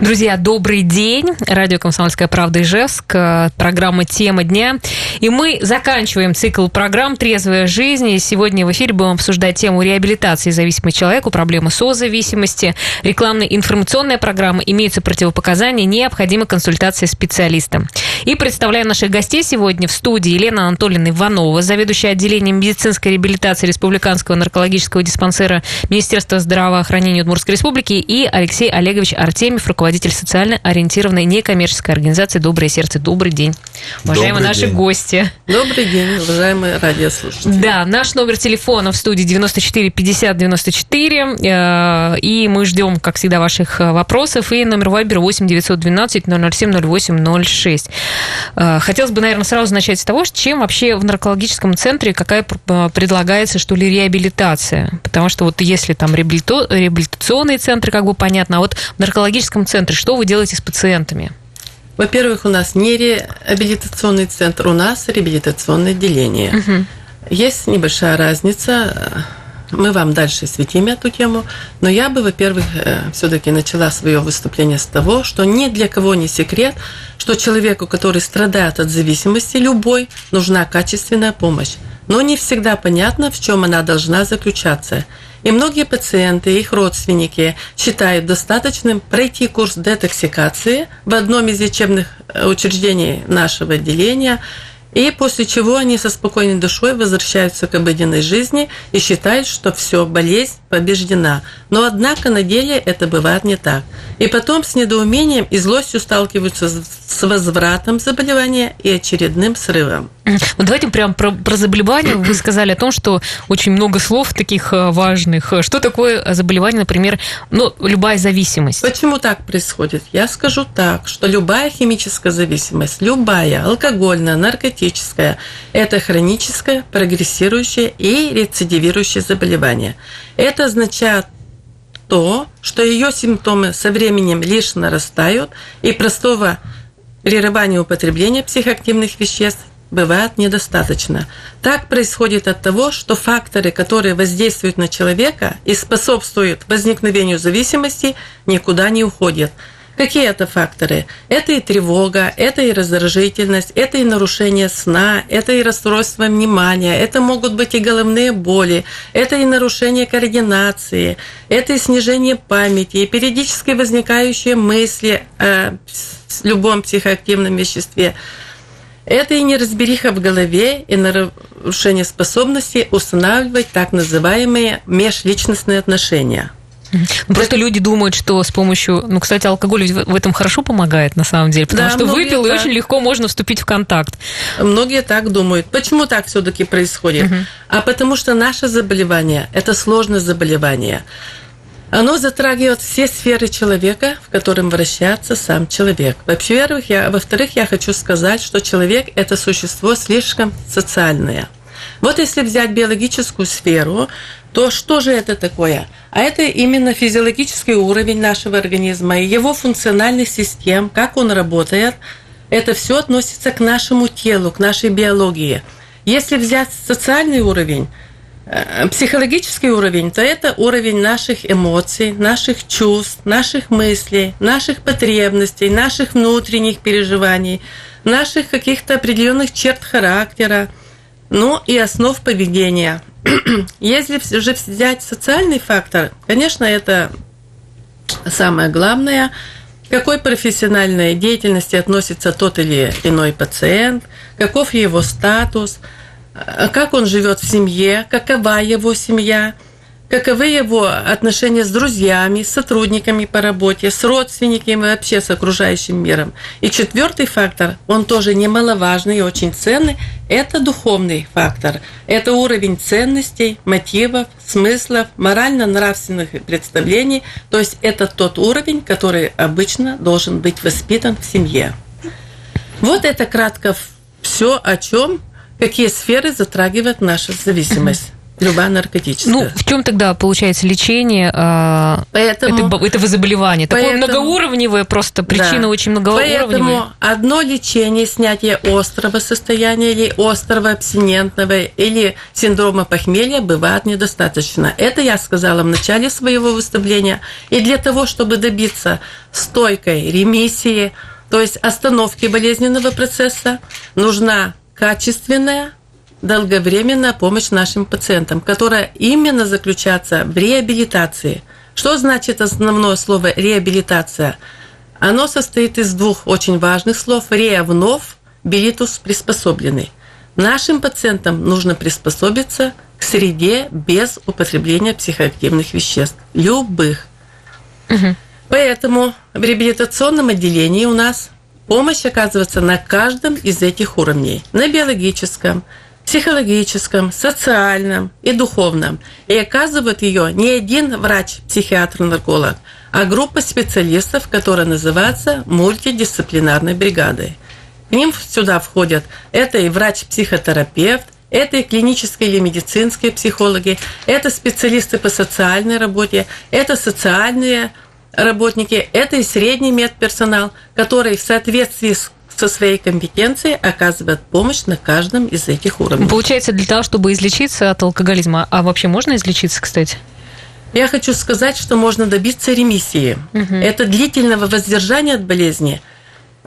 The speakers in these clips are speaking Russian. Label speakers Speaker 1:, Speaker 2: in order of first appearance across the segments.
Speaker 1: Друзья, добрый день. Радио «Комсомольская правда» Ижевск. Программа «Тема дня». И мы заканчиваем цикл программ «Трезвая жизнь». И сегодня в эфире будем обсуждать тему реабилитации зависимого человека, проблемы созависимости, рекламная информационная программа, имеются противопоказания, необходима консультация специалиста. И представляю наших гостей сегодня в студии Елена Анатольевна Иванова, заведующая отделением медицинской реабилитации Республиканского наркологического диспансера Министерства здравоохранения Удмуртской Республики и Алексей Олегович Артемьев, руководитель социально ориентированной некоммерческой организации «Доброе сердце». Добрый день, уважаемые
Speaker 2: Добрый
Speaker 1: наши
Speaker 2: день.
Speaker 1: гости.
Speaker 3: Добрый день, уважаемые радиослушатели.
Speaker 1: Да, наш номер телефона в студии 94 50 94. э, И мы ждем, как всегда, ваших э, вопросов. И номер Вайбера 8 912 007 08 06. Э, Хотелось бы, наверное, сразу начать с того, чем вообще в наркологическом центре какая э, предлагается, что ли, реабилитация. Потому что вот если там реабилитационные центры, как бы понятно, а вот в наркологическом центре что вы делаете с пациентами?
Speaker 3: Во-первых, у нас не реабилитационный центр, у нас реабилитационное отделение. Есть небольшая разница. Мы вам дальше светим эту тему. Но я бы, во-первых, все-таки начала свое выступление с того, что ни для кого не секрет, что человеку, который страдает от зависимости любой, нужна качественная помощь. Но не всегда понятно, в чем она должна заключаться. И многие пациенты и их родственники считают достаточным пройти курс детоксикации в одном из лечебных э, учреждений нашего отделения, и после чего они со спокойной душой возвращаются к обыденной жизни и считают, что все, болезнь побеждена. Но однако на деле это бывает не так. И потом с недоумением и злостью сталкиваются с с возвратом заболевания и очередным срывом.
Speaker 1: Вот давайте прям про, про заболевание. Вы сказали о том, что очень много слов таких э, важных. Что такое заболевание, например, ну, любая зависимость?
Speaker 3: Почему так происходит? Я скажу так, что любая химическая зависимость, любая алкогольная, наркотическая, это хроническое, прогрессирующее и рецидивирующее заболевание. Это означает то, что ее симптомы со временем лишь нарастают, и простого прерывания употребления психоактивных веществ бывает недостаточно. Так происходит от того, что факторы, которые воздействуют на человека и способствуют возникновению зависимости, никуда не уходят. Какие это факторы? Это и тревога, это и раздражительность, это и нарушение сна, это и расстройство внимания, это могут быть и головные боли, это и нарушение координации, это и снижение памяти, и периодически возникающие мысли о любом психоактивном веществе. Это и неразбериха в голове, и нарушение способности устанавливать так называемые межличностные отношения.
Speaker 1: Ну, Просто люди думают, что с помощью... Ну, кстати, алкоголь в этом хорошо помогает, на самом деле, потому
Speaker 3: Да,
Speaker 1: что выпил, и
Speaker 3: так.
Speaker 1: очень легко можно вступить в контакт.
Speaker 3: Многие так думают. Почему так все-таки происходит? А потому что наше заболевание – это сложное заболевание. Оно затрагивает все сферы человека, в котором вращается сам человек. Во-первых, я, во-вторых, я хочу сказать, что человек – это существо слишком социальное. Вот если взять биологическую сферу, то что же это такое? А это именно физиологический уровень нашего организма и его функциональных систем, как он работает. Это все относится к нашему телу, к нашей биологии. Если взять социальный уровень, психологический уровень, то это уровень наших эмоций, наших чувств, наших мыслей, наших потребностей, наших внутренних переживаний, наших каких-то определенных черт характера, ну и основ поведения. Если же взять социальный фактор, конечно, это самое главное, какой профессиональной деятельности относится тот или иной пациент, каков его статус, как он живет в семье, какова его семья, каковы его отношения с друзьями, с сотрудниками по работе, с родственниками, вообще с окружающим миром. И четвертый фактор, он тоже немаловажный и очень ценный, это духовный фактор. Это уровень ценностей, мотивов, смыслов, морально-нравственных представлений. То есть это тот уровень, который обычно должен быть воспитан в семье. Вот это кратко все, о чем, какие сферы затрагивает наша зависимость. любая наркотическая.
Speaker 1: Ну, в чем тогда получается лечение э, поэтому, это, этого заболевания? Такое поэтому, многоуровневое, просто причина да, очень многоуровневая.
Speaker 3: Поэтому одно лечение, снятие острого состояния или острого абстинентного или синдрома похмелья бывает недостаточно. Это я сказала в начале своего выступления. И для того, чтобы добиться стойкой ремиссии, то есть остановки болезненного процесса, нужна качественная долговременная помощь нашим пациентам, которая именно заключается в реабилитации. Что значит основное слово реабилитация? Оно состоит из двух очень важных слов. Реа вновь, билитус приспособленный. Нашим пациентам нужно приспособиться к среде без употребления психоактивных веществ. Любых. Угу. Поэтому в реабилитационном отделении у нас помощь оказывается на каждом из этих уровней. На биологическом, психологическом, социальном и духовном. И оказывает ее не один врач-психиатр-нарколог, а группа специалистов, которая называется мультидисциплинарной бригадой. К ним сюда входят это и врач-психотерапевт, это и клинические или медицинские психологи, это специалисты по социальной работе, это социальные работники, это и средний медперсонал, который в соответствии с со своей компетенцией оказывает помощь на каждом из этих уровней.
Speaker 1: Получается, для того, чтобы излечиться от алкоголизма, а вообще можно излечиться, кстати?
Speaker 3: Я хочу сказать, что можно добиться ремиссии. Угу. Это длительного воздержания от болезни,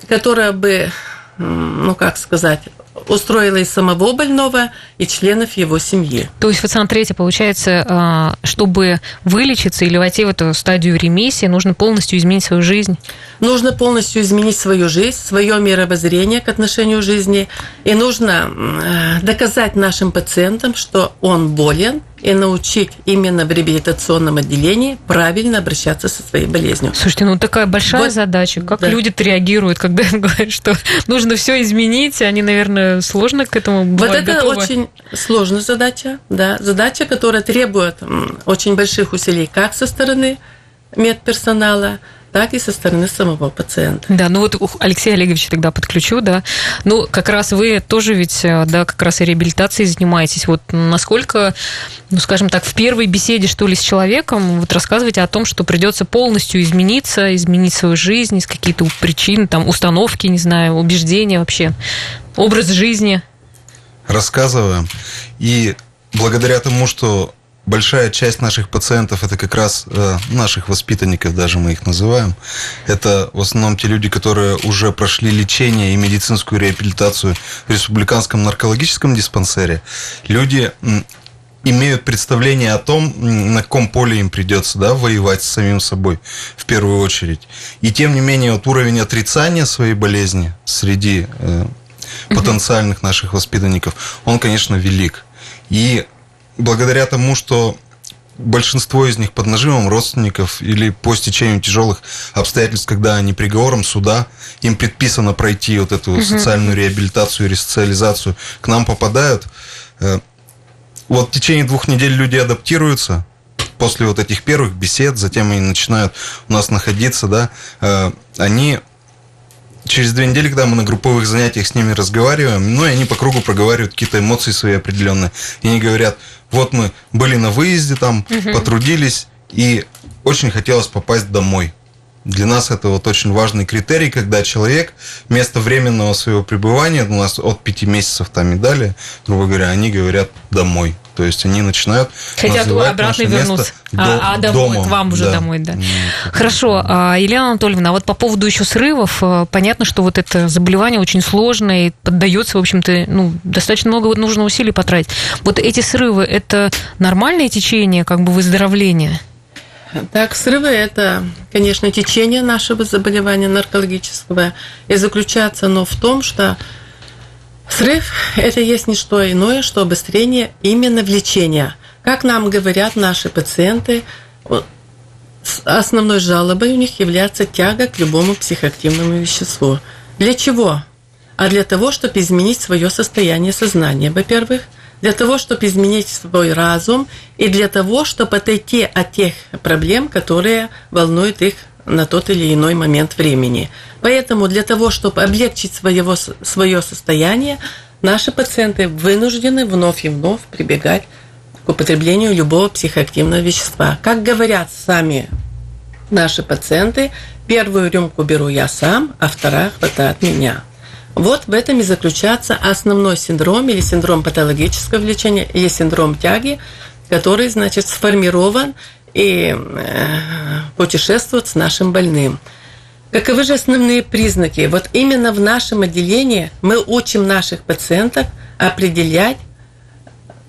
Speaker 3: которое бы, ну как сказать, устроила и самого больного, и членов его семьи.
Speaker 1: То есть, вот смотрите, получается, а, чтобы вылечиться или войти в эту стадию ремиссии, нужно полностью изменить свою жизнь?
Speaker 3: Нужно полностью изменить свою жизнь, свое мировоззрение к отношению жизни, и нужно доказать нашим пациентам, что он болен, и научить именно в реабилитационном отделении правильно обращаться со своей болезнью.
Speaker 1: Слушайте, ну такая большая вот, задача. Как да. люди-то реагируют, когда им говорят, что нужно все изменить, они, наверное, сложно к этому
Speaker 3: Вот это готовы. очень сложная задача, да, задача, которая требует очень больших усилий как со стороны медперсонала, так и со стороны самого пациента.
Speaker 1: Да, ну вот Алексей Олегович тогда подключу, да. Ну, как раз вы тоже ведь, э, да, как раз и реабилитацией занимаетесь. Вот насколько, ну, скажем так, в первой беседе, что ли, с человеком, вот рассказывайте о том, что придется полностью измениться, изменить свою жизнь из каких-то причин, там, установки, не знаю, убеждения вообще, образ жизни.
Speaker 2: Рассказываем. И благодаря тому, что большая часть наших пациентов это как раз э, наших воспитанников, даже мы их называем. Это в основном те люди, которые уже прошли лечение и медицинскую реабилитацию в республиканском наркологическом диспансере. Люди имеют представление о том, на каком поле им придется да, воевать с самим собой в первую очередь. И тем не менее, вот уровень отрицания своей болезни среди э, потенциальных наших воспитанников, он, конечно, велик. И благодаря тому, что большинство из них под нажимом родственников или по стечению тяжелых обстоятельств, когда они приговором суда, им предписано пройти вот эту угу. социальную реабилитацию, ресоциализацию, к нам попадают. Э, вот в течение двух недель люди адаптируются, после вот этих первых бесед, затем они начинают у нас находиться, да, э, они через две недели, когда мы на групповых занятиях с ними разговариваем, ну, и они по кругу проговаривают какие-то эмоции свои определенные. И они говорят, вот мы были на выезде там, угу. потрудились, и очень хотелось попасть домой. Для нас это вот очень важный критерий, когда человек вместо временного своего пребывания, у нас от пяти месяцев там и далее, грубо говоря, они говорят домой. То есть они начинают
Speaker 1: Хотят обратно вернуться. А, а домой, дома. к вам уже да. домой, да. Хорошо. А, Елена Анатольевна, а вот по поводу еще срывов, э, понятно, что вот это заболевание очень сложное и поддается, в общем-то, ну, достаточно много нужно усилий потратить. Вот эти срывы, это нормальное течение как бы выздоровления?
Speaker 3: Так, срывы – это, конечно, течение нашего заболевания наркологического. И заключается оно в том, что Срыв – это есть не что иное, что обострение именно влечения. Как нам говорят наши пациенты, основной жалобой у них является тяга к любому психоактивному веществу. Для чего? А для того, чтобы изменить свое состояние сознания, во-первых, для того, чтобы изменить свой разум, и для того, чтобы отойти от тех проблем, которые волнуют их на тот или иной момент времени. Поэтому для того, чтобы облегчить своего, свое состояние, наши пациенты вынуждены вновь и вновь прибегать к употреблению любого психоактивного вещества. Как говорят сами наши пациенты, первую рюмку беру я сам, а вторая хватает меня. Вот в этом и заключается основной синдром или синдром патологического влечения, или синдром тяги, который, значит, сформирован и э, путешествует с нашим больным. Каковы же основные признаки? Вот именно в нашем отделении мы учим наших пациентов определять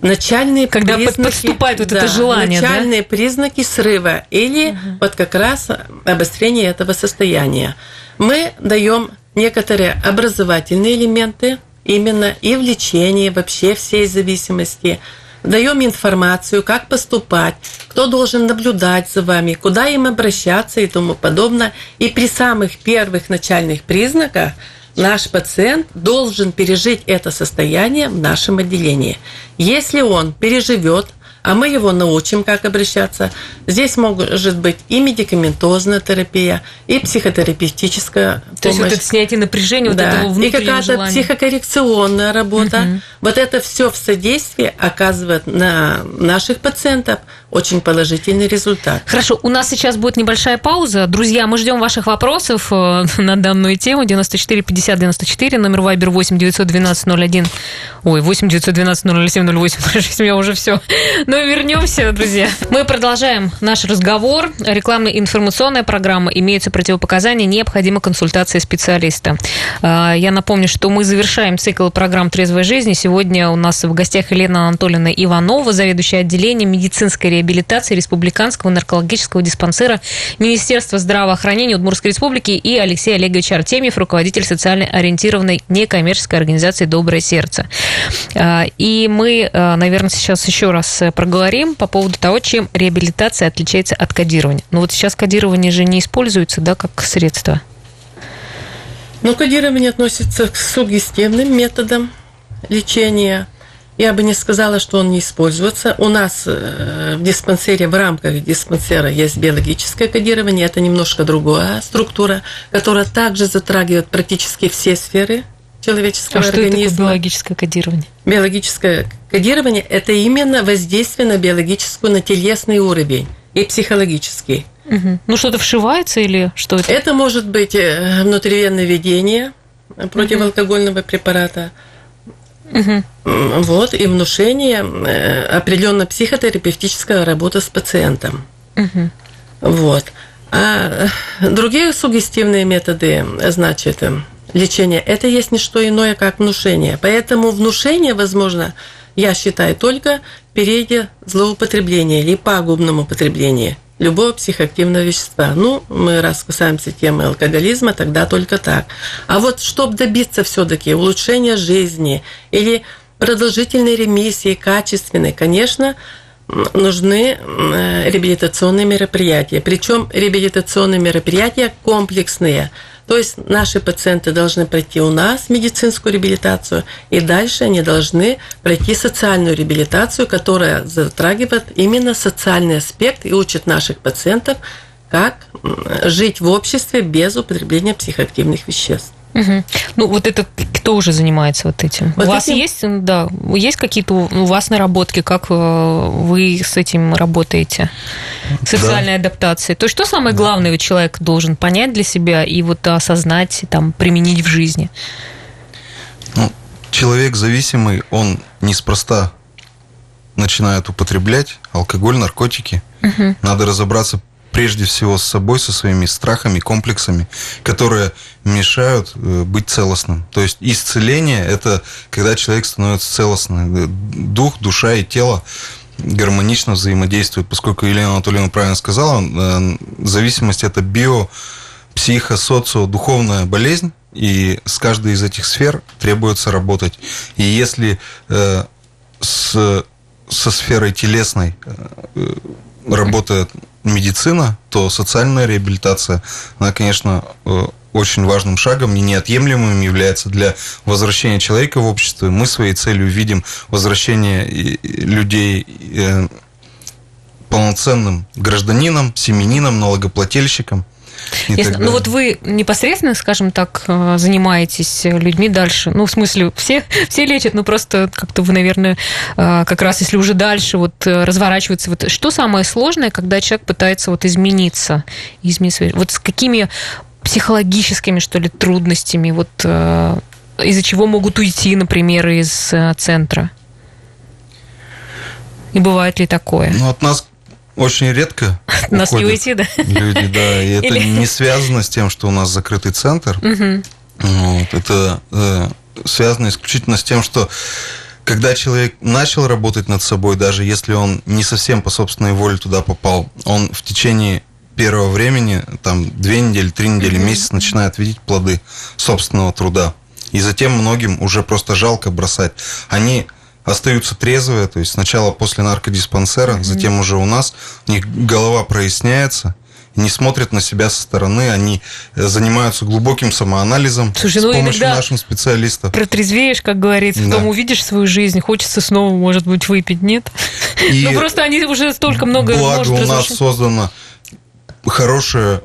Speaker 3: начальные
Speaker 1: Когда
Speaker 3: признаки,
Speaker 1: подступает вот да, это желание,
Speaker 3: начальные
Speaker 1: да?
Speaker 3: признаки срыва или угу. вот как раз обострение этого состояния. Мы даем некоторые образовательные элементы именно и в лечении вообще всей зависимости – даем информацию, как поступать, кто должен наблюдать за вами, куда им обращаться и тому подобное. И при самых первых начальных признаках наш пациент должен пережить это состояние в нашем отделении. Если он переживет – а мы его научим, как обращаться. Здесь может быть и медикаментозная терапия, и психотерапевтическая То помощь.
Speaker 1: То есть вот это снятие напряжения,
Speaker 3: да.
Speaker 1: вот этого внутреннего
Speaker 3: И какая-то психокоррекционная работа. Угу. Вот это все в содействии оказывает на наших пациентов очень положительный результат.
Speaker 1: Хорошо, у нас сейчас будет небольшая пауза. Друзья, мы ждем ваших вопросов э, на данную тему. 94 50 94, номер Вайбер 8 912 01. Ой, 8 912 007 08 06, у меня уже все ну и вернемся, друзья. Мы продолжаем наш разговор. Рекламная информационная программа. Имеются противопоказания, необходима консультация специалиста. А, я напомню, что мы завершаем цикл программ «Трезвая жизнь». Сегодня у нас в гостях Елена Анатольевна Иванова, заведующая отделением медицинской реабилитации Республиканского наркологического диспансера Министерства здравоохранения Удмуртской Республики и Алексей Олегович Артемьев, руководитель социально ориентированной некоммерческой организации «Доброе сердце». А, и мы, а, наверное, сейчас еще раз проговорим по поводу того, чем реабилитация отличается от кодирования. Но ну, вот сейчас кодирование же не используется, да, как средство.
Speaker 3: Ну, кодирование относится к сугестивным методам лечения. Я бы не сказала, что он не используется. У нас э, в диспансере, в рамках диспансера есть биологическое кодирование. Это немножко другая структура, которая также затрагивает практически все сферы человеческого а организма.
Speaker 1: что это такое биологическое кодирование?
Speaker 3: Биологическое кодирование – это именно воздействие на биологическую, на телесный уровень и психологический.
Speaker 1: Угу. Ну, что-то вшивается или что это?
Speaker 3: Это может быть э, внутривенное введение противоалкогольного угу. препарата, угу. вот, и внушение э, определенно психотерапевтическая работа с пациентом. Угу. Вот. А другие сугестивные методы, значит, лечения, это есть не что иное, как внушение. Поэтому внушение, возможно, я считаю только перейде злоупотребления или пагубному употреблению любого психоактивного вещества. Ну, мы раз касаемся темы алкоголизма, тогда только так. А вот чтобы добиться все-таки улучшения жизни или продолжительной ремиссии, качественной, конечно, нужны э, реабилитационные мероприятия. Причем реабилитационные мероприятия комплексные – то есть наши пациенты должны пройти у нас медицинскую реабилитацию, и дальше они должны пройти социальную реабилитацию, которая затрагивает именно социальный аспект и учит наших пациентов, как жить в обществе без употребления психоактивных веществ.
Speaker 1: Угу. Ну, вот это кто уже занимается вот этим? Вот у вас этим... есть, да, есть какие-то у вас наработки, как э, вы с этим работаете? Социальной да. адаптацией. То есть, что самое главное человек должен понять для себя и вот осознать, там, применить в жизни?
Speaker 2: Ну, человек зависимый, он неспроста начинает употреблять алкоголь, наркотики. Угу. Надо разобраться, прежде всего с собой, со своими страхами, комплексами, которые мешают э, быть целостным. То есть исцеление – это когда человек становится целостным. Дух, душа и тело гармонично взаимодействуют, поскольку Елена Анатольевна правильно сказала, э, зависимость – это био, психо, социо, духовная болезнь, и с каждой из этих сфер требуется работать. И если э, с, со сферой телесной э, работает медицина, то социальная реабилитация, она, конечно, э, очень важным шагом и неотъемлемым является для возвращения человека в общество. Мы своей целью видим возвращение людей э, полноценным гражданином, семенином, налогоплательщиком.
Speaker 1: Если, ну вот вы непосредственно, скажем так, э, занимаетесь людьми дальше. Ну, в смысле, все, все лечат, но просто как-то вы, наверное, э, как раз если уже дальше вот э, разворачивается. Вот что самое сложное, когда человек пытается вот измениться, изменить вот с какими психологическими, что ли, трудностями, вот из-за чего могут уйти, например, из центра? И бывает ли такое?
Speaker 2: Ну, от нас очень редко
Speaker 1: Нас не уйти, да?
Speaker 2: Люди, да. И это Или... не связано с тем, что у нас закрытый центр. Угу. Вот, это э, связано исключительно с тем, что когда человек начал работать над собой, даже если он не совсем по собственной воле туда попал, он в течение первого времени, там, две недели, три недели, месяц начинает видеть плоды собственного труда. И затем многим уже просто жалко бросать. Они остаются трезвые, то есть сначала после наркодиспансера, mm-hmm. затем уже у нас, у них голова проясняется, не смотрят на себя со стороны, они э, занимаются глубоким самоанализом Слушай, с ну помощью наших специалистов.
Speaker 1: Протрезвеешь, как говорится, да. потом увидишь свою жизнь, хочется снова, может быть, выпить, нет? И ну просто они уже столько много
Speaker 2: Благо у нас создана хорошая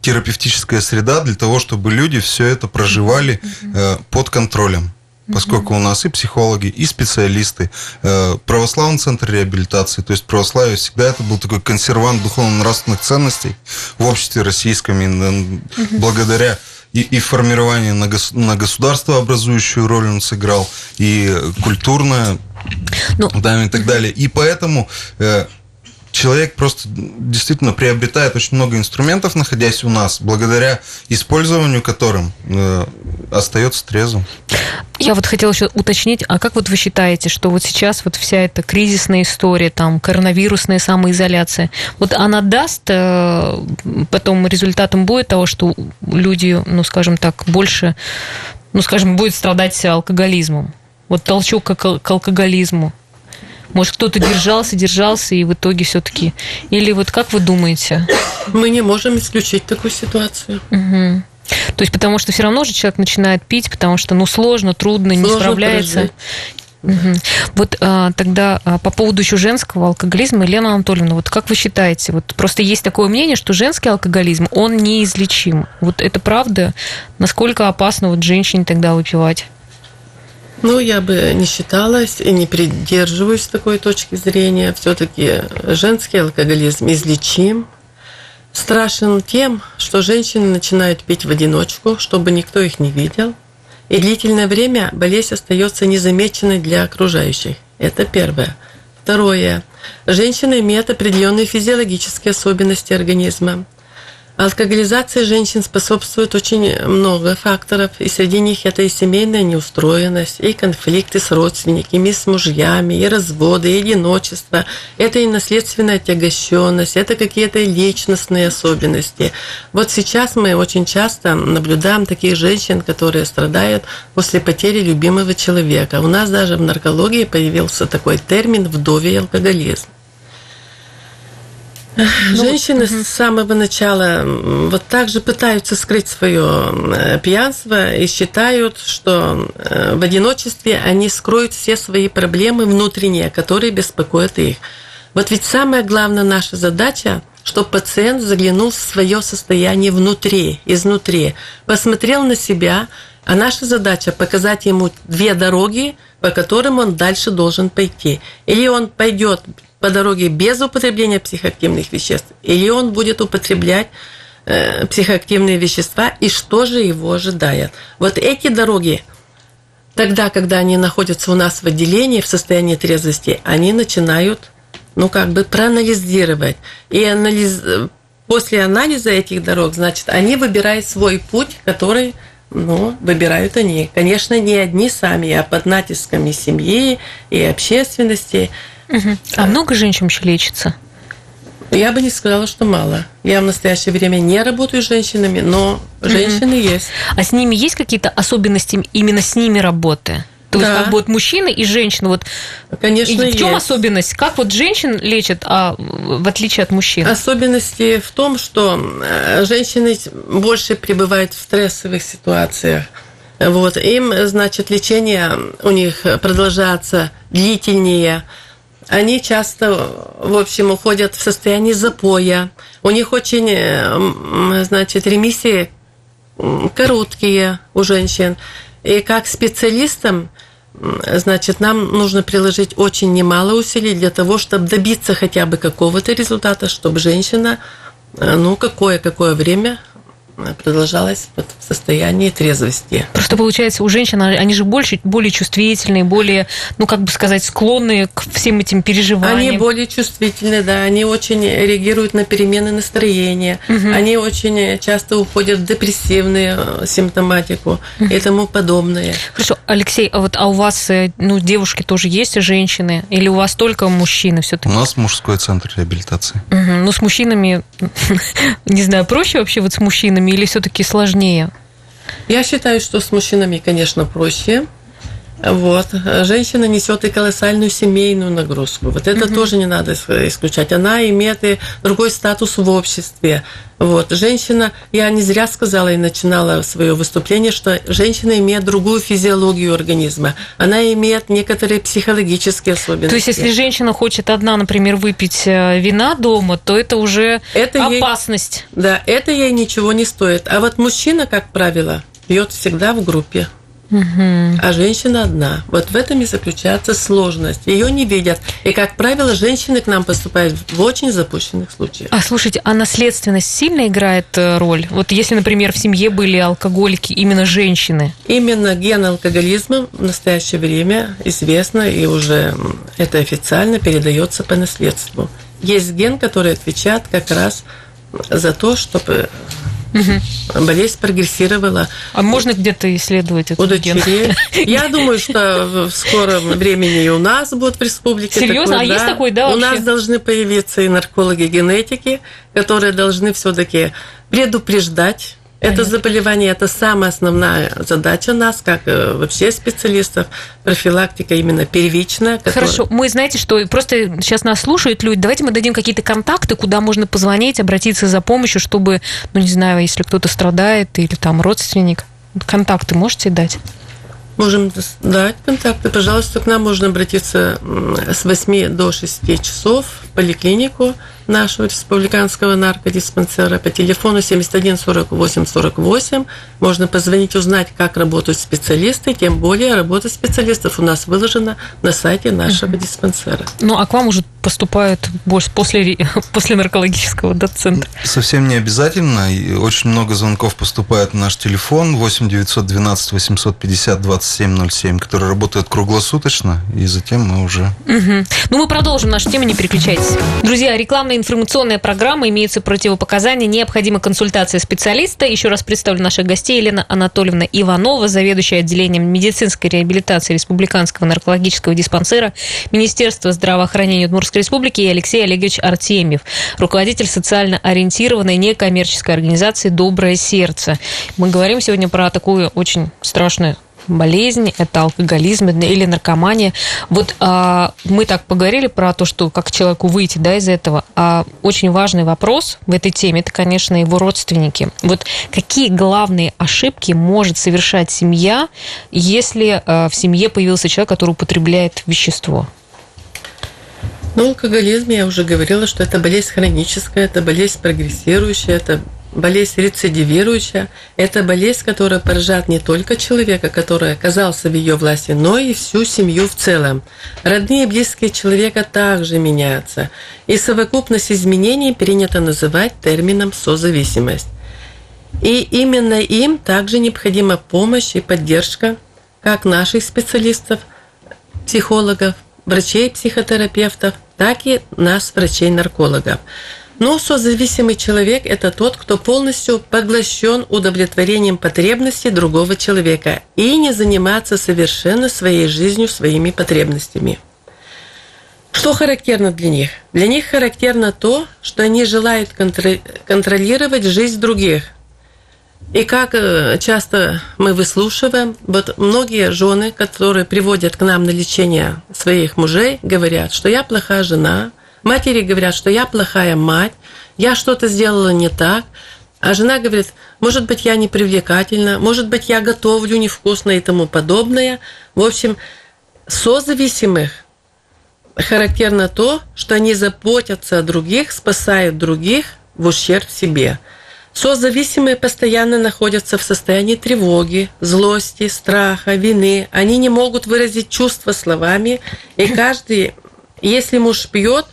Speaker 2: терапевтическая среда для того, чтобы люди все это проживали э, под контролем поскольку у нас и психологи, и специалисты, э, православный центр реабилитации, то есть православие всегда это был такой консервант духовно-нравственных ценностей в обществе российском, и благодаря и, и формирование на, гос, на государство образующую роль он сыграл, и культурное, ну, да, и так далее. И поэтому э, человек просто действительно приобретает очень много инструментов, находясь у нас, благодаря использованию которым э, остается трезвым.
Speaker 1: Я вот хотела еще уточнить, а как вот вы считаете, что вот сейчас вот вся эта кризисная история, там, коронавирусная самоизоляция, вот она даст э, потом результатом будет того, что люди, ну, скажем так, больше, ну, скажем, будет страдать алкоголизмом? Вот толчок к, к алкоголизму. Может, кто-то держался, держался, и в итоге все-таки. Или вот как вы думаете?
Speaker 3: Мы не можем исключить такую ситуацию.
Speaker 1: Угу. То есть, потому что все равно же человек начинает пить, потому что ну сложно, трудно, сложно не справляется. Угу. Вот а, тогда а, по поводу еще женского алкоголизма, Елена Анатольевна, вот как вы считаете, вот просто есть такое мнение, что женский алкоголизм, он неизлечим. Вот это правда? Насколько опасно вот женщине тогда выпивать?
Speaker 3: Ну, я бы не считалась и не придерживаюсь такой точки зрения. Все-таки женский алкоголизм излечим. Страшен тем, что женщины начинают пить в одиночку, чтобы никто их не видел. И длительное время болезнь остается незамеченной для окружающих. Это первое. Второе. Женщина имеет определенные физиологические особенности организма. Алкоголизации женщин способствует очень много факторов, и среди них это и семейная неустроенность, и конфликты с родственниками, и с мужьями, и разводы, и одиночество, это и наследственная отягощенность, это какие-то личностные особенности. Вот сейчас мы очень часто наблюдаем таких женщин, которые страдают после потери любимого человека. У нас даже в наркологии появился такой термин «вдовий алкоголизм». Ну, Женщины угу. с самого начала вот так же пытаются скрыть свое э, пьянство и считают, что э, в одиночестве они скроют все свои проблемы внутренние, которые беспокоят их. Вот ведь самая главная наша задача чтобы пациент заглянул в свое состояние внутри, изнутри, посмотрел на себя, а наша задача показать ему две дороги, по которым он дальше должен пойти. Или он пойдет по дороге без употребления психоактивных веществ, или он будет употреблять э, психоактивные вещества, и что же его ожидает. Вот эти дороги, тогда, когда они находятся у нас в отделении, в состоянии трезвости, они начинают, ну, как бы проанализировать. И анализ... после анализа этих дорог, значит, они выбирают свой путь, который ну, выбирают они. Конечно, не одни сами, а под натисками семьи и общественности.
Speaker 1: Угу. А много женщин еще лечится?
Speaker 3: Я бы не сказала, что мало. Я в настоящее время не работаю с женщинами, но женщины угу. есть.
Speaker 1: А с ними есть какие-то особенности именно с ними работы? То да. есть как бы вот мужчины и женщины. Вот
Speaker 3: Конечно,
Speaker 1: и в чем есть. особенность? Как вот женщин лечат, а в отличие от мужчин?
Speaker 3: Особенности в том, что э, женщины больше пребывают в стрессовых ситуациях. Вот. Им, значит, лечение у них продолжается длительнее, они часто, в общем, уходят в состояние запоя. У них очень, э, значит, ремиссии короткие у женщин. И как специалистам, значит, нам нужно приложить очень немало усилий для того, чтобы добиться хотя бы какого-то результата, чтобы женщина, э, ну, какое-какое время продолжалось вот в состоянии трезвости.
Speaker 1: Просто получается, у женщин они же больше, более чувствительные, более, ну, как бы сказать, склонные к всем этим переживаниям.
Speaker 3: Они более чувствительны, да, они очень реагируют на перемены настроения, угу. они очень часто уходят в депрессивную э, симптоматику угу. и тому подобное.
Speaker 1: Хорошо, Алексей, а вот а у вас, э, ну, девушки тоже есть, женщины, или у вас только мужчины все-таки?
Speaker 2: У нас мужской центр реабилитации.
Speaker 1: Угу. Ну, с мужчинами, не знаю, проще вообще вот с мужчинами мужчинами или все-таки сложнее?
Speaker 3: Я считаю, что с мужчинами, конечно, проще. Вот. Женщина несет и колоссальную семейную нагрузку. Вот это угу. тоже не надо исключать. Она имеет и другой статус в обществе. Вот. Женщина, я не зря сказала и начинала свое выступление, что женщина имеет другую физиологию организма. Она имеет некоторые психологические особенности.
Speaker 1: То есть, если женщина хочет одна, например, выпить э, вина дома, то это уже это опасность.
Speaker 3: Ей, да, это ей ничего не стоит. А вот мужчина, как правило, пьет всегда в группе. Угу. А женщина одна. Вот в этом и заключается сложность. Ее не видят. И, как правило, женщины к нам поступают в очень запущенных случаях.
Speaker 1: А слушайте, а наследственность сильно играет э, роль? Вот если, например, в семье были алкоголики, именно женщины?
Speaker 3: Именно ген алкоголизма в настоящее время известно, и уже это официально передается по наследству. Есть ген, который отвечает как раз за то, чтобы Угу. Болезнь прогрессировала.
Speaker 1: А можно где-то исследовать
Speaker 3: эту дочерей? Я думаю, что в скором времени и у нас будет в республике.
Speaker 1: Серьезно? Такое, а да? есть такой, да?
Speaker 3: У нас должны появиться и наркологи генетики, которые должны все-таки предупреждать это заболевание – это самая основная задача нас, как э, вообще специалистов, профилактика именно первичная.
Speaker 1: Которая... Хорошо, мы знаете, что просто сейчас нас слушают люди, давайте мы дадим какие-то контакты, куда можно позвонить, обратиться за помощью, чтобы, ну не знаю, если кто-то страдает или там родственник, контакты можете дать?
Speaker 3: Можем дать контакты. Пожалуйста, к нам можно обратиться с 8 до 6 часов в поликлинику нашего республиканского наркодиспансера по телефону 71 48 48. Можно позвонить, узнать, как работают специалисты, тем более работа специалистов у нас выложена на сайте нашего uh диспансера.
Speaker 1: Ну, а к вам уже поступают больше после, после наркологического да, центра?
Speaker 2: Совсем не обязательно. Очень много звонков поступает на наш телефон 8 912 850 2707, который работает круглосуточно, и затем мы уже...
Speaker 1: Угу. Ну, мы продолжим нашу тему, не переключайтесь. Друзья, рекламная информационная программа, имеются противопоказания, необходима консультация специалиста. Еще раз представлю наших гостей. Елена Анатольевна Иванова, заведующая отделением медицинской реабилитации Республиканского наркологического диспансера Министерства здравоохранения Удмуртской Республики и Алексей Олегович Артемьев, руководитель социально ориентированной некоммерческой организации «Доброе сердце». Мы говорим сегодня про такую очень страшную болезнь, это алкоголизм или наркомания. Вот а, мы так поговорили про то, что как человеку выйти да, из этого. А очень важный вопрос в этой теме, это, конечно, его родственники. Вот какие главные ошибки может совершать семья, если а, в семье появился человек, который употребляет вещество?
Speaker 3: Ну, алкоголизм, я уже говорила, что это болезнь хроническая, это болезнь прогрессирующая, это болезнь рецидивирующая. Это болезнь, которая поражает не только человека, который оказался в ее власти, но и всю семью в целом. Родные и близкие человека также меняются. И совокупность изменений принято называть термином созависимость. И именно им также необходима помощь и поддержка как наших специалистов, психологов, врачей-психотерапевтов, так и нас, врачей-наркологов. Но созависимый человек – это тот, кто полностью поглощен удовлетворением потребностей другого человека и не занимается совершенно своей жизнью, своими потребностями. Что характерно для них? Для них характерно то, что они желают контролировать жизнь других. И как э, часто мы выслушиваем, вот многие жены, которые приводят к нам на лечение своих мужей, говорят, что я плохая жена – Матери говорят, что я плохая мать, я что-то сделала не так. А жена говорит, может быть, я не привлекательна, может быть, я готовлю невкусно и тому подобное. В общем, созависимых характерно то, что они заботятся о других, спасают других в ущерб себе. Созависимые постоянно находятся в состоянии тревоги, злости, страха, вины. Они не могут выразить чувства словами. И каждый, если муж пьет,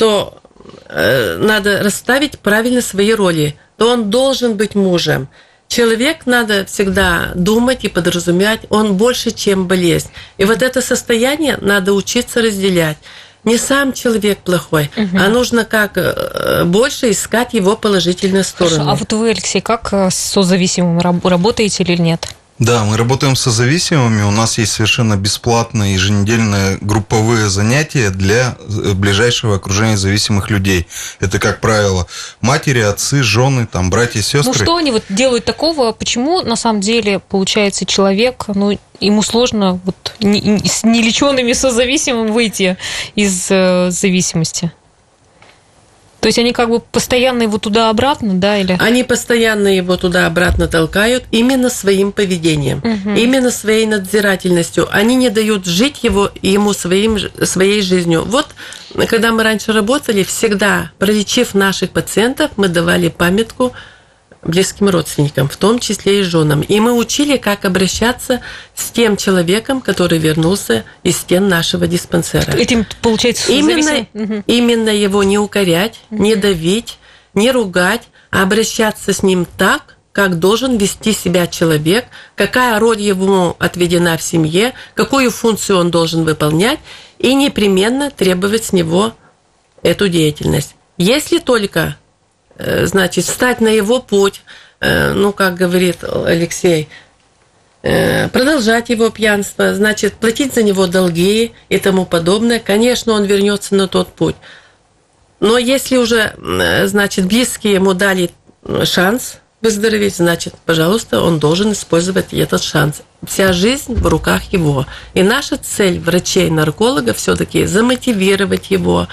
Speaker 3: то э, надо расставить правильно свои роли. То он должен быть мужем. Человек надо всегда думать и подразумевать, он больше, чем болезнь. И вот это состояние надо учиться разделять не сам человек плохой, угу. а нужно как э, больше искать его положительные стороны. Хорошо.
Speaker 1: А вот вы, Алексей, как э, с созависимым работаете или нет?
Speaker 2: Да, мы работаем с созависимыми. У нас есть совершенно бесплатные еженедельные групповые занятия для э, ближайшего окружения зависимых людей. Это, как правило, матери, отцы, жены, там, братья, сестры.
Speaker 1: Ну что они вот делают такого? Почему на самом деле получается человек, ну ему сложно вот с нелеченными созависимым выйти из э, зависимости? То есть они как бы постоянно его туда-обратно, да, или?
Speaker 3: Они постоянно его туда-обратно толкают именно своим поведением, угу. именно своей надзирательностью. Они не дают жить его ему своим, своей жизнью. Вот когда мы раньше работали, всегда, пролечив наших пациентов, мы давали памятку близким родственникам, в том числе и женам. И мы учили, как обращаться с тем человеком, который вернулся из стен нашего диспансера.
Speaker 1: Этим, получается,
Speaker 3: именно, угу. именно его не укорять, угу. не давить, не ругать, а обращаться с ним так, как должен вести себя человек, какая роль ему отведена в семье, какую функцию он должен выполнять, и непременно требовать с него эту деятельность. Если только значит, встать на его путь, э, ну, как говорит Алексей, э, продолжать его пьянство, значит, платить за него долги и тому подобное, конечно, он вернется на тот путь. Но если уже, значит, близкие ему дали шанс выздороветь, значит, пожалуйста, он должен использовать этот шанс. Вся жизнь в руках его. И наша цель врачей-наркологов все-таки замотивировать его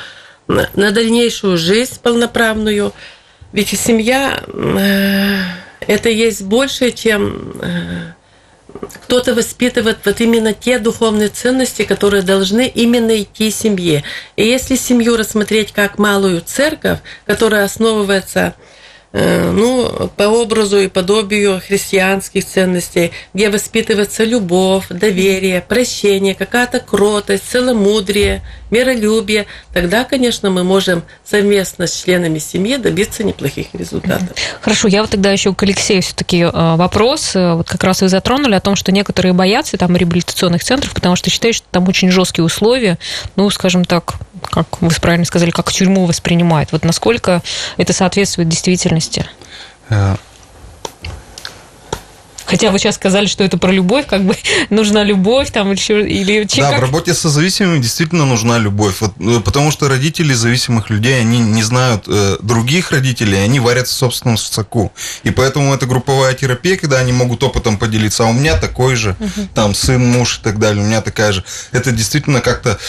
Speaker 3: на дальнейшую жизнь полноправную – ведь семья э, это есть больше, чем э, кто-то воспитывает вот именно те духовные ценности, которые должны именно идти семье. И если семью рассмотреть как малую церковь, которая основывается ну, по образу и подобию христианских ценностей, где воспитывается любовь, доверие, прощение, какая-то кротость, целомудрие, миролюбие, тогда, конечно, мы можем совместно с членами семьи добиться неплохих результатов.
Speaker 1: Хорошо, я вот тогда еще к Алексею все-таки э, вопрос. Э, вот как раз вы затронули о том, что некоторые боятся там реабилитационных центров, потому что считают, что там очень жесткие условия, ну, скажем так, как вы правильно сказали, как тюрьму воспринимают. Вот насколько это соответствует действительности? Э, Хотя вы сейчас сказали, что это про любовь, как бы нужна любовь там или, или
Speaker 2: Да, как... в работе со зависимыми действительно нужна любовь. Вот, э, потому что родители зависимых людей, они не знают э, других родителей, они варятся в собственном соку. И поэтому это групповая терапия, когда они могут опытом поделиться. А у меня такой же, угу. там, сын, муж и так далее, у меня такая же. Это действительно как-то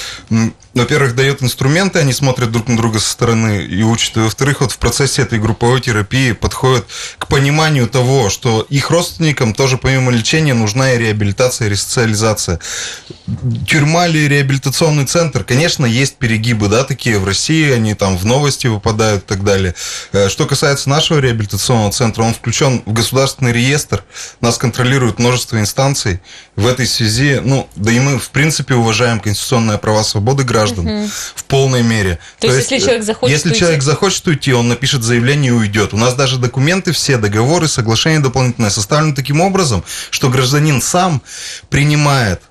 Speaker 2: во-первых, дает инструменты, они смотрят друг на друга со стороны и учат. И во-вторых, вот в процессе этой групповой терапии подходят к пониманию того, что их родственникам тоже помимо лечения нужна и реабилитация, и ресоциализация. Тюрьма или реабилитационный центр, конечно, есть перегибы, да, такие в России, они там в новости выпадают и так далее. Э, что касается нашего реабилитационного центра, он включен в государственный реестр, нас контролирует множество инстанций. В этой связи, ну, да и мы, в принципе, уважаем конституционные права свободы граждан, граждан угу. в полной мере.
Speaker 1: То, То есть, если человек захочет
Speaker 2: Если уйти... человек захочет уйти, он напишет заявление и уйдет. У нас даже документы все, договоры, соглашения дополнительные составлены таким образом, что гражданин сам принимает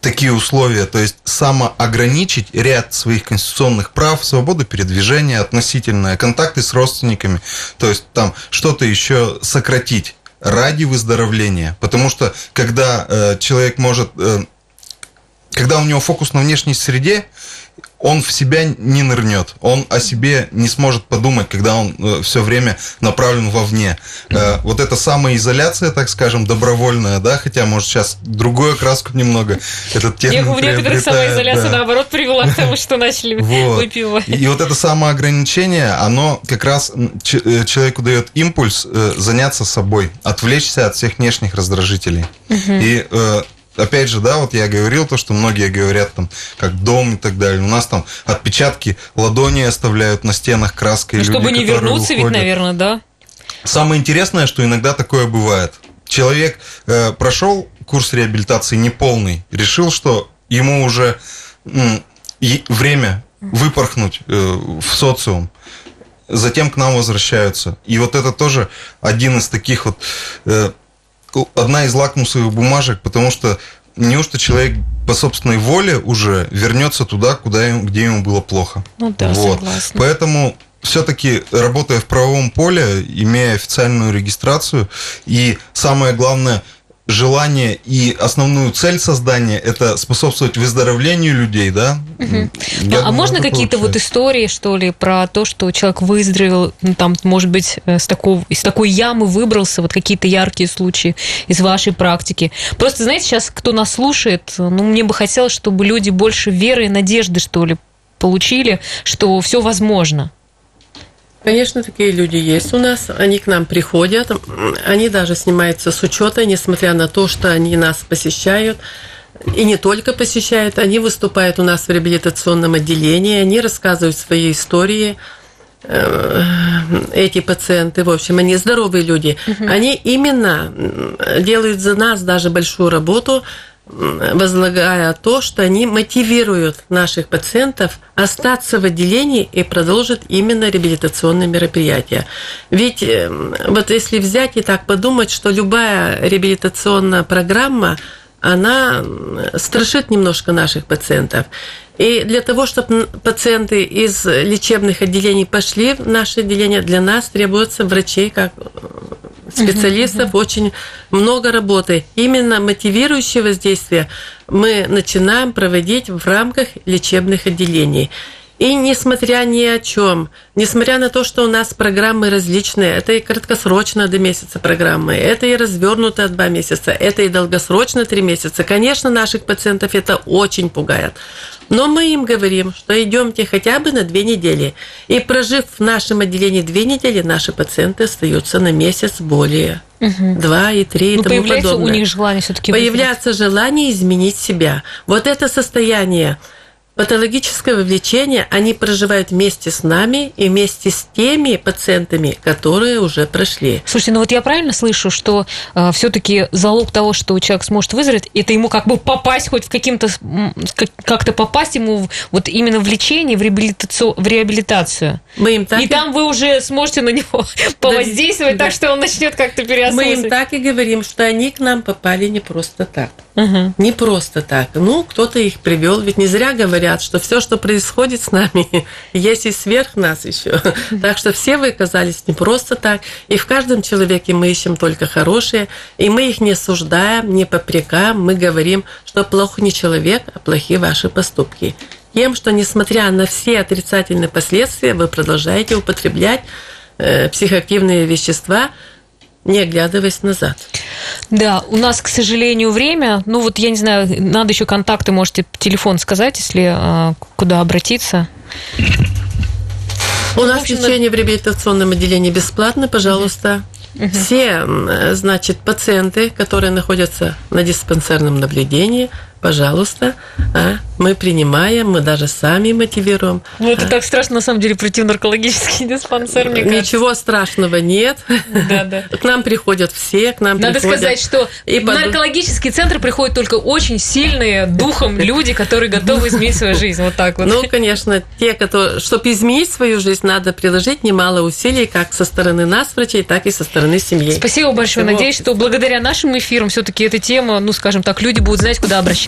Speaker 2: такие условия, то есть самоограничить ряд своих конституционных прав, свободы передвижения относительные, контакты с родственниками, то есть там что-то еще сократить ради выздоровления. Потому что когда э, человек может э, когда у него фокус на внешней среде, он в себя не нырнет, он о себе не сможет подумать, когда он э, все время направлен вовне. Э, вот эта самоизоляция, так скажем, добровольная, да, хотя, может, сейчас другую окраску немного этот термин
Speaker 1: У некоторых самоизоляция, да. наоборот, привела к тому, что начали вот. выпивать.
Speaker 2: И вот это самоограничение, оно как раз э, человеку дает импульс заняться собой, отвлечься от всех внешних раздражителей. Угу. И опять же, да, вот я говорил то, что многие говорят там, как дом и так далее. У нас там отпечатки ладони оставляют на стенах краской.
Speaker 1: Ну, чтобы
Speaker 2: люди,
Speaker 1: не вернуться,
Speaker 2: уходят.
Speaker 1: ведь, наверное, да?
Speaker 2: Самое интересное, что иногда такое бывает. Человек э, прошел курс реабилитации неполный, решил, что ему уже м, время выпорхнуть э, в социум. Затем к нам возвращаются. И вот это тоже один из таких вот, э, одна из лакмусовых бумажек, потому что неужто человек по собственной воле уже вернется туда, куда ему, где ему было плохо.
Speaker 1: Ну да,
Speaker 2: вот.
Speaker 1: согласна.
Speaker 2: Поэтому все-таки работая в правовом поле, имея официальную регистрацию и самое главное желание и основную цель создания это способствовать выздоровлению людей, да?
Speaker 1: Угу.
Speaker 2: Я
Speaker 1: а
Speaker 2: думаю,
Speaker 1: можно какие-то вот истории, что ли, про то, что человек выздоровел, ну, там, может быть, э, с такого, из такой ямы выбрался, вот какие-то яркие случаи из вашей практики? Просто, знаете, сейчас кто нас слушает, ну, мне бы хотелось, чтобы люди больше веры и надежды, что ли, получили, что все возможно.
Speaker 3: Конечно, такие люди есть у нас. Они к нам приходят. Они даже снимаются с учета, несмотря на то, что они нас посещают. И не только посещают, они выступают у нас в реабилитационном отделении, они рассказывают свои истории. Э, Эти пациенты, в общем, они здоровые люди. Они именно делают за нас даже большую работу, возлагая то, что они мотивируют наших пациентов остаться в отделении и продолжить именно реабилитационные мероприятия. Ведь э, вот если взять и так подумать, что любая реабилитационная программа, она страшит немножко наших пациентов. И для того, чтобы пациенты из лечебных отделений пошли в наше отделение, для нас требуется врачей как специалистов, uh-huh, uh-huh. очень много работы. Именно мотивирующее воздействие мы начинаем проводить в рамках лечебных отделений. И несмотря ни о чем, несмотря на то, что у нас программы различные, это и краткосрочно до месяца программы, это и развернутые два месяца, это и долгосрочно три месяца. Конечно, наших пациентов это очень пугает. Но мы им говорим, что идемте хотя бы на две недели. И прожив в нашем отделении две недели, наши пациенты остаются на месяц более. Угу. Два и три
Speaker 1: ну,
Speaker 3: и тому
Speaker 1: появляется
Speaker 3: подобное.
Speaker 1: у них желание все-таки
Speaker 3: Появляется желание изменить себя. Вот это состояние патологическое вовлечение они проживают вместе с нами и вместе с теми пациентами, которые уже прошли.
Speaker 1: Слушайте, ну вот я правильно слышу, что э, все-таки залог того, что человек сможет выздороветь, это ему как бы попасть хоть в каким-то как-то попасть ему в, вот именно в лечение, в реабилитацию, в реабилитацию.
Speaker 3: Мы им так
Speaker 1: и, и там вы уже сможете на него повоздействовать, да, так что он начнет как-то переосмысливать.
Speaker 3: Мы им так и говорим, что они к нам попали не просто так. Угу. Не просто так. Ну, кто-то их привел, ведь не зря говорят что все, что происходит с нами, есть и сверх нас еще. Так что все вы оказались не просто так. И в каждом человеке мы ищем только хорошее. И мы их не осуждаем, не попрекаем. Мы говорим, что плохо не человек, а плохие ваши поступки. Тем, что несмотря на все отрицательные последствия, вы продолжаете употреблять э, психоактивные вещества, не оглядываясь назад.
Speaker 1: Да, у нас, к сожалению, время. Ну вот, я не знаю, надо еще контакты, можете телефон сказать, если а, куда обратиться.
Speaker 3: У нас общем, лечение в реабилитационном отделении бесплатно, пожалуйста. Угу. Все, значит, пациенты, которые находятся на диспансерном наблюдении, пожалуйста, а, мы принимаем, мы даже сами мотивируем.
Speaker 1: Ну, это а. так страшно, на самом деле, прийти в наркологический диспансер, мне кажется.
Speaker 3: Ничего страшного нет.
Speaker 1: Да, да.
Speaker 3: К нам приходят все, к нам
Speaker 1: Надо
Speaker 3: приходят...
Speaker 1: сказать, что и в под... наркологический центр приходят только очень сильные духом люди, которые готовы изменить свою жизнь. Вот так вот.
Speaker 3: Ну, конечно, те, которые... Чтобы изменить свою жизнь, надо приложить немало усилий, как со стороны нас, врачей, так и со стороны семьи.
Speaker 1: Спасибо большое. Надеюсь, что благодаря нашим эфирам все-таки эта тема, ну, скажем так, люди будут знать, куда обращаться.